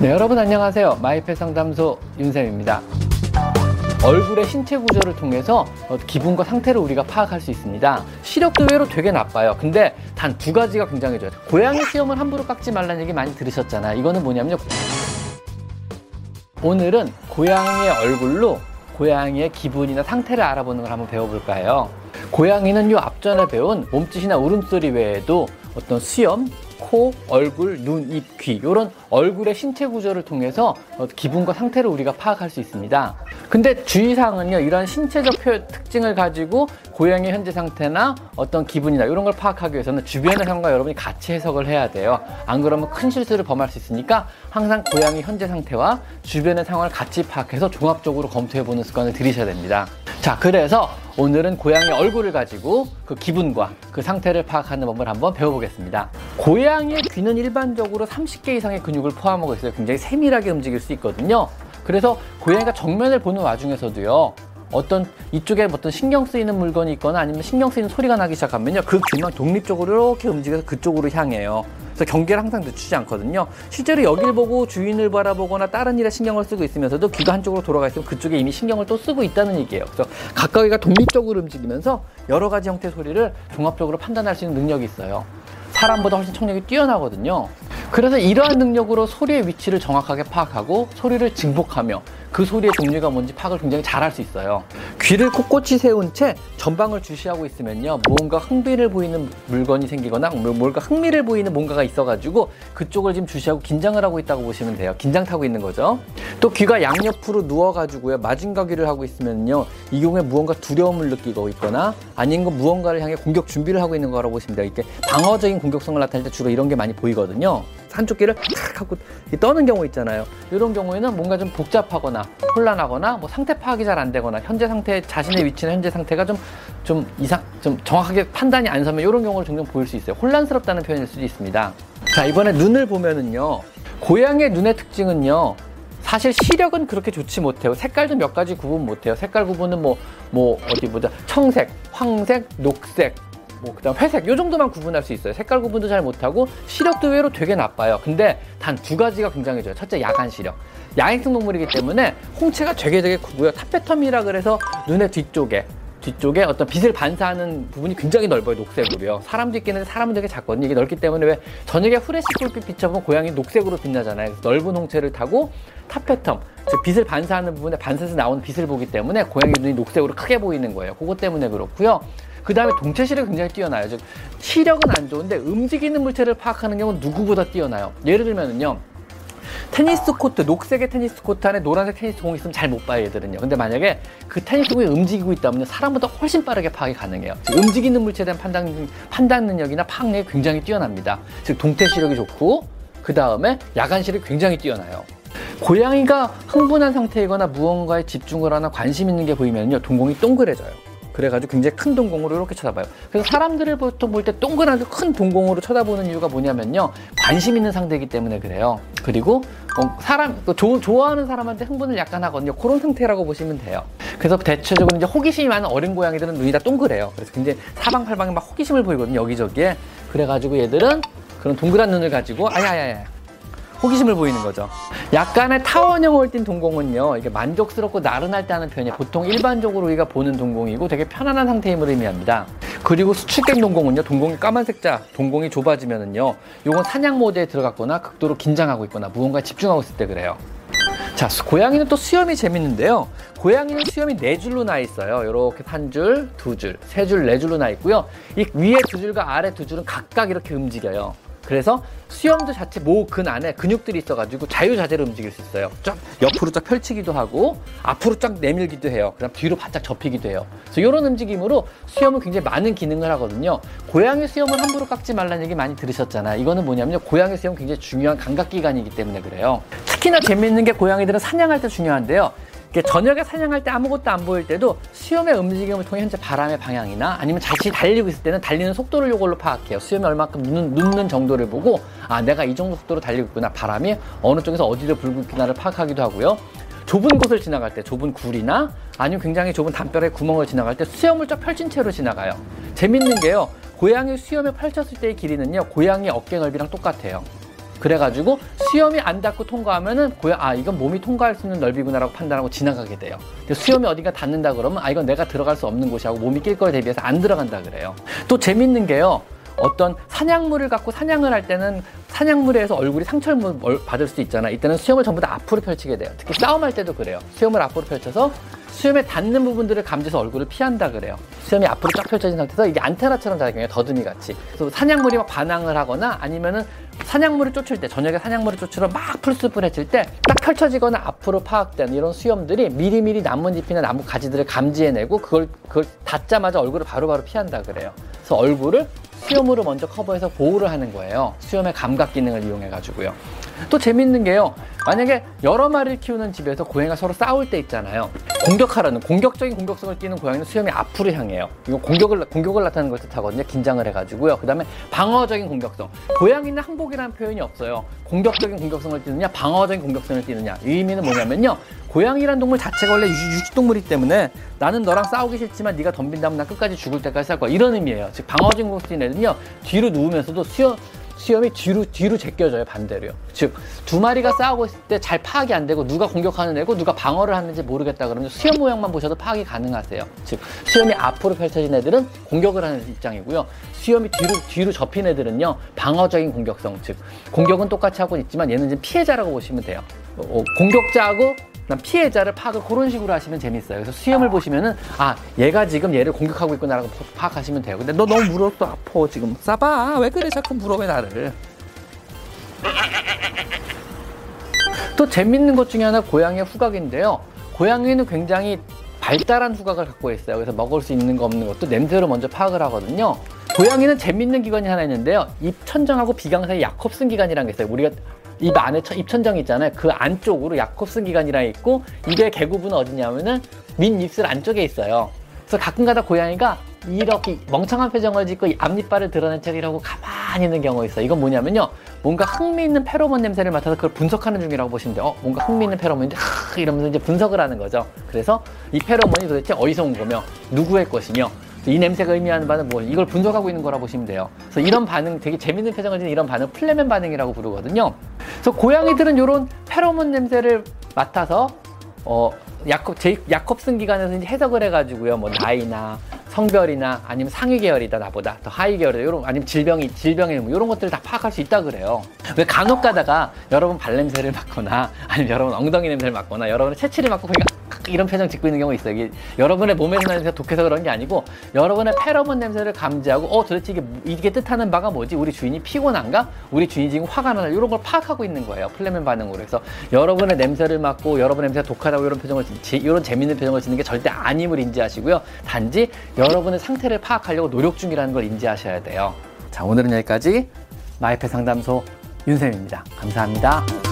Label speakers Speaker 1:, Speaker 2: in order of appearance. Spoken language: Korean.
Speaker 1: 네, 여러분 안녕하세요. 마이펫 상담소 윤쌤입니다. 얼굴의 신체 구조를 통해서 어, 기분과 상태를 우리가 파악할 수 있습니다. 시력도 의외로 되게 나빠요. 근데 단 두 가지가 굉장히 좋아요. 고양이 수염을 함부로 깎지 말라는 얘기 많이 들으셨잖아요. 이거는 뭐냐면요. 오늘은 고양이의 얼굴로 고양이의 기분이나 상태를 알아보는 걸 한번 배워볼까 해요. 고양이는 요 앞전에 배운 몸짓이나 울음소리 외에도 어떤 수염, 코, 얼굴, 눈, 입, 귀 이런 얼굴의 신체 구조를 통해서 어, 기분과 상태를 우리가 파악할 수 있습니다. 근데 주의사항은요 이런 신체적 표, 특징을 가지고 고양이 현재 상태나 어떤 기분이나 이런 걸 파악하기 위해서는 주변의 상황과 여러분이 같이 해석을 해야 돼요. 안 그러면 큰 실수를 범할 수 있으니까 항상 고양이 현재 상태와 주변의 상황을 같이 파악해서 종합적으로 검토해보는 습관을 들이셔야 됩니다. 자, 그래서 오늘은 고양이 얼굴을 가지고 그 기분과 그 상태를 파악하는 법을 한번 배워보겠습니다. 고양이의 귀는 일반적으로 30개 이상의 근육을 포함하고 있어요. 굉장히 세밀하게 움직일 수 있거든요. 그래서 고양이가 정면을 보는 와중에서도요. 어떤 이쪽에 어떤 신경 쓰이는 물건이 있거나 아니면 신경 쓰이는 소리가 나기 시작하면요. 그 귀만 독립적으로 이렇게 움직여서 그쪽으로 향해요. 그래서 경계를 항상 늦추지 않거든요. 실제로 여길 보고 주인을 바라보거나 다른 일에 신경을 쓰고 있으면서도 귀가 한쪽으로 돌아가 있으면 그쪽에 이미 신경을 또 쓰고 있다는 얘기예요. 그래서 각각이가 독립적으로 움직이면서 여러 가지 형태의 소리를 종합적으로 판단할 수 있는 능력이 있어요. 사람보다 훨씬 청력이 뛰어나거든요. 그래서 이러한 능력으로 소리의 위치를 정확하게 파악하고 소리를 증폭하며 그 소리의 종류가 뭔지 파악을 굉장히 잘 할 수 있어요. 귀를 꼿꼿이 세운 채 전방을 주시하고 있으면요. 무언가 흥미를 보이는 물건이 생기거나 뭔가 흥미를 보이는 뭔가가 있어가지고 그쪽을 지금 주시하고 긴장을 하고 있다고 보시면 돼요. 긴장 타고 있는 거죠. 또 귀가 양옆으로 누워가지고요. 마징가귀를 하고 있으면요. 이 경우에 무언가 두려움을 느끼고 있거나 아닌 건 무언가를 향해 공격 준비를 하고 있는 거라고 보시면 돼요. 이렇게 방어적인 공격성을 나타낼 때 주로 이런 게 많이 보이거든요. 한쪽 귀를 탁 하고 떠는 경우 있잖아요. 이런 경우에는 뭔가 좀 복잡하거나 혼란하거나 뭐 상태 파악이 잘 안 되거나 현재 상태 자신의 위치나 현재 상태가 좀좀 이상 좀 정확하게 판단이 안 서면 이런 경우를 종종 보일 수 있어요. 혼란스럽다는 표현일 수도 있습니다. 자 이번에 눈을 보면은요 고양이의 눈의 특징은요 사실 시력은 그렇게 좋지 못해요. 색깔도 몇 가지 구분 못해요. 색깔 구분은 뭐, 뭐, 어디 보자. 청색, 황색, 녹색, 뭐 그다음 회색 요 정도만 구분할 수 있어요. 색깔 구분도 잘 못하고 시력도 의외로 되게 나빠요. 근데 단 두 가지가 굉장히 좋아요. 첫째 야간 시력. 야행성 동물이기 때문에 홍채가 되게 되게 크고요. 탑페텀이라 그래서 눈의 뒤쪽에 뒤쪽에 어떤 빛을 반사하는 부분이 굉장히 넓어요 녹색으로요 있긴 한데 사람은 되게 작거든요 이게 넓기 때문에 왜 저녁에 후레쉬 불빛 비춰보면 고양이 녹색으로 빛나잖아요 넓은 홍채를 타고 tapetum 즉 빛을 반사하는 부분에 반사해서 나오는 빛을 보기 때문에 고양이 눈이 녹색으로 크게 보이는 거예요 그것 때문에 그렇고요 그 다음에 동체 시력이 굉장히 뛰어나요. 즉 시력은 안 좋은데 움직이는 물체를 파악하는 경우는 누구보다 뛰어나요. 예를 들면은요. 테니스 코트, 녹색의 테니스 코트 안에 노란색 테니스 공이 있으면 잘 못 봐요, 얘들은요. 근데 만약에 그 테니스 공이 움직이고 있다면 사람보다 훨씬 빠르게 파악이 가능해요. 즉, 움직이는 물체에 대한 판단, 판단 능력이나 파악력이 굉장히 뛰어납니다. 즉, 동태 시력이 좋고, 그 다음에 야간 시력이 굉장히 뛰어나요. 고양이가 흥분한 상태이거나 무언가에 집중을 하나 관심 있는 게 보이면요, 동공이 동그래져요. 그래가지고 굉장히 큰 동공으로 이렇게 쳐다봐요. 그래서 사람들을 보통 볼 때 동그랗게 큰 동공으로 쳐다보는 이유가 뭐냐면요. 관심 있는 상대이기 때문에 그래요. 그리고 어, 사람, 조, 좋아하는 사람한테 흥분을 약간 하거든요. 그런 상태라고 보시면 돼요. 그래서 대체적으로 이제 호기심이 많은 어린 고양이들은 눈이 다 동그래요. 그래서 굉장히 사방팔방에 막 호기심을 보이거든요. 여기저기에. 그래가지고 얘들은 그런 동그란 눈을 가지고 아야야야 호기심을 보이는 거죠. 약간의 타원형을 띈 동공은요, 이게 만족스럽고 나른할 때 하는 표현이 보통 일반적으로 우리가 보는 동공이고 되게 편안한 상태임을 의미합니다. 그리고 수축된 동공은요, 동공이 까만색 자, 동공이 좁아지면은요, 요건 사냥 모드에 들어갔거나 극도로 긴장하고 있거나 무언가에 집중하고 있을 때 그래요. 자, 고양이는 또 수염이 재밌는데요. 고양이는 수염이 네 줄로 나 있어요. 이렇게 한 줄, 두 줄, 세 줄, 네 줄로 나 있고요. 이 위에 두 줄과 아래 두 줄은 각각 이렇게 움직여요. 그래서 수염도 자체 모근 안에 근육들이 있어가지고 자유자재로 움직일 수 있어요. 쫙 옆으로 쫙 펼치기도 하고 앞으로 쫙 내밀기도 해요. 그다음 뒤로 바짝 접히기도 해요. 그래서 이런 움직임으로 수염은 굉장히 많은 기능을 하거든요. 고양이 수염을 함부로 깎지 말라는 얘기 많이 들으셨잖아요. 이거는 뭐냐면요. 고양이 수염 굉장히 중요한 감각 기관이기 때문에 그래요. 특히나 재밌는 게 고양이들은 사냥할 때 중요한데요. 저녁에 사냥할 때 아무것도 안 보일 때도 수염의 움직임을 통해 현재 바람의 방향이나 아니면 자신이 달리고 있을 때는 달리는 속도를 이걸로 파악해요. 수염이 얼마큼 눕는, 눕는 정도를 보고 아 내가 이 정도 속도로 달리고 있구나. 바람이 어느 쪽에서 어디를 불고 있구나를 파악하기도 하고요. 좁은 곳을 지나갈 때 좁은 굴이나 아니면 굉장히 좁은 담벼락의 구멍을 지나갈 때 수염을 쫙 펼친 채로 지나가요. 재밌는 게요. 고양이 수염을 펼쳤을 때의 길이는요. 고양이 어깨 넓이랑 똑같아요. 그래가지고 수염이 안 닿고 통과하면은 고양 아 이건 몸이 통과할 수 있는 넓이구나라고 판단하고 지나가게 돼요. 근데 수염이 어딘가 닿는다 그러면 아 이건 내가 들어갈 수 없는 곳이하고 몸이 낄 거에 대비해서 안 들어간다 그래요. 또 재밌는 게요. 어떤 사냥물을 갖고 사냥을 할 때는 사냥물에서 얼굴이 상처를 받을 수 있잖아. 이때는 수염을 전부 다 앞으로 펼치게 돼요. 특히 싸움할 때도 그래요. 수염을 앞으로 펼쳐서 수염에 닿는 부분들을 감지해서 얼굴을 피한다 그래요. 수염이 앞으로 쫙 펼쳐진 상태에서 이게 안테나처럼 작용해요. 더듬이 같이. 그래서 사냥물이 막 반항을 하거나 아니면은 사냥물을 쫓을 때 저녁에 사냥물을 쫓으러 막 풀숲을 헤칠 때딱 펼쳐지거나 앞으로 파악되는 이런 수염들이 미리미리 나뭇잎이나 나무 가지들을 감지해내고 그걸 그걸 닿자마자 얼굴을 바로바로 바로 피한다 그래요. 그래서 얼굴을 수염으로 먼저 커버해서 보호를 하는 거예요. 수염의 감각 기능을 이용해 가지고요. 또 재밌는 게요. 만약에 여러 마리를 키우는 집에서 고양이가 서로 싸울 때 있잖아요. 공격하라는 공격적인 공격성을 띠는 고양이는 수염이 앞으로 향해요. 이거 공격을 공격을 나타내는 걸 뜻하거든요. 긴장을 해가지고요. 그다음에 방어적인 공격성. 고양이는 항복이라는 표현이 없어요. 공격적인 공격성을 띠느냐, 방어적인 공격성을 띠느냐. 이 의미는 뭐냐면요. 고양이란 동물 자체가 원래 유식동물이기 때문에 나는 너랑 싸우기 싫지만 네가 덤빈다면 나 끝까지 죽을 때까지 살 거야. 이런 의미예요. 즉 방어적인 공격성인 애는요. 뒤로 누우면서도 수염 수염이 뒤로 뒤로 제껴져요 반대로요. 즉 두 마리가 싸우고 있을 때 잘 파악이 안 되고 누가 공격하는 애고 누가 방어를 하는지 모르겠다 그러면 수염 모양만 보셔도 파악이 가능하세요. 즉 수염이 앞으로 펼쳐진 애들은 공격을 하는 입장이고요. 수염이 뒤로 뒤로 접힌 애들은요 방어적인 공격성 즉 공격은 똑같이 하고 있지만 얘는 이제 피해자라고 보시면 돼요. 어, 공격자하고 피해자를 파악을 그런 식으로 하시면 재밌어요. 그래서 수염을 보시면은 아 얘가 지금 얘를 공격하고 있구나라고 파악하시면 돼요. 근데 너 너무 물어도 아파 지금. 싸봐 왜 그래 자꾸 물어 왜 나를. 또 재밌는 것 중에 하나 고양이의 후각인데요. 고양이는 굉장히 발달한 후각을 갖고 있어요. 그래서 먹을 수 있는 거 없는 것도 냄새로 먼저 파악을 하거든요. 고양이는 재밌는 기관이 하나 있는데요. 입천정하고 비강 사이 야콥슨 기관이라는 게 있어요. 우리가 입 안에 입천정 있잖아요. 그 안쪽으로 야콥슨 기관이라 있고 이게 개구부는 어디냐면은 밑 입술 안쪽에 있어요. 그래서 가끔가다 고양이가 이렇게 멍청한 표정을 짓고 앞니빨을 드러낸 채 이러고 가만히 있는 경우가 있어요. 이건 뭐냐면요. 뭔가 흥미있는 페로몬 냄새를 맡아서 그걸 분석하는 중이라고 보시면 돼요. 어, 뭔가 흥미있는 페로몬인데 하, 이러면서 이제 분석을 하는 거죠. 그래서 이 페로몬이 도대체 어디서 온 거며 누구의 것이며 이 냄새가 의미하는 바는 뭐 이걸 분석하고 있는 거라 보시면 돼요. 그래서 이런 반응 되게 재밌는 표정을 지는 이런 반응 Flehmen 반응이라고 부르거든요. 그래서 고양이들은 이런 페로몬 냄새를 맡아서 어 야콥 제 야콥슨 기관에서 이제 해석을 해가지고요. 뭐 나이나 성별이나 아니면 상위 계열이다 나보다 더 하위 계열이다 이런 아니면 질병이 질병이 뭐 이런 것들을 다 파악할 수 있다 그래요. 왜 간혹 가다가 여러분 발냄새를 맡거나 아니면 여러분 엉덩이 냄새를 맡거나 여러분의 체취를 맡고 보니까 이런 표정 짓고 있는 경우 있어요. 이게 여러분의 몸에서 나는 냄새가 독해서 그런 게 아니고 여러분의 페로몬 냄새를 감지하고 어 도대체 이게 이게 뜻하는 바가 뭐지? 우리 주인이 피곤한가? 우리 주인이 지금 화가 나나? 이런 걸 파악하고 있는 거예요. Flehmen 반응으로 해서 여러분의 냄새를 맡고 여러분의 냄새가 독하다고 이런 표정을 이런 재밌는 표정을 짓는 게 절대 아님을 인지하시고요. 단지 여러분의 상태를 파악하려고 노력 중이라는 걸 인지하셔야 돼요. 자 오늘은 여기까지 마이페 상담소 윤쌤입니다. 감사합니다.